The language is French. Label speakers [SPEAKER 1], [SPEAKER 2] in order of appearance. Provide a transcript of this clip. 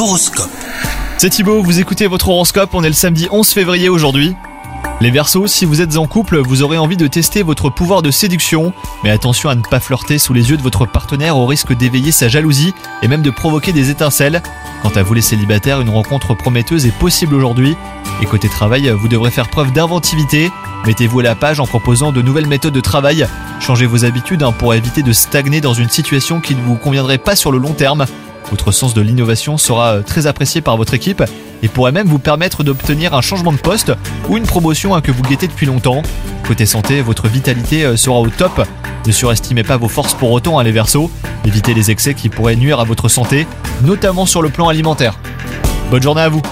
[SPEAKER 1] L'horoscope.
[SPEAKER 2] C'est Thibaut, vous écoutez votre horoscope, on est le samedi 11 février aujourd'hui. Les Verseaux, si vous êtes en couple, vous aurez envie de tester votre pouvoir de séduction, mais attention à ne pas flirter sous les yeux de votre partenaire au risque d'éveiller sa jalousie et même de provoquer des étincelles. Quant à vous les célibataires, une rencontre prometteuse est possible aujourd'hui. Et côté travail, vous devrez faire preuve d'inventivité. Mettez-vous à la page en proposant de nouvelles méthodes de travail. Changez vos habitudes hein, pour éviter de stagner dans une situation qui ne vous conviendrait pas sur le long terme. Votre sens de l'innovation sera euh, très apprécié par votre équipe et pourrait même vous permettre d'obtenir un changement de poste ou une promotion hein, que vous guettez depuis longtemps. Côté santé, votre vitalité euh, sera au top. Ne surestimez pas vos forces pour autant, à les versos. Évitez les excès qui pourraient nuire à votre santé, notamment sur le plan alimentaire. Bonne journée à vous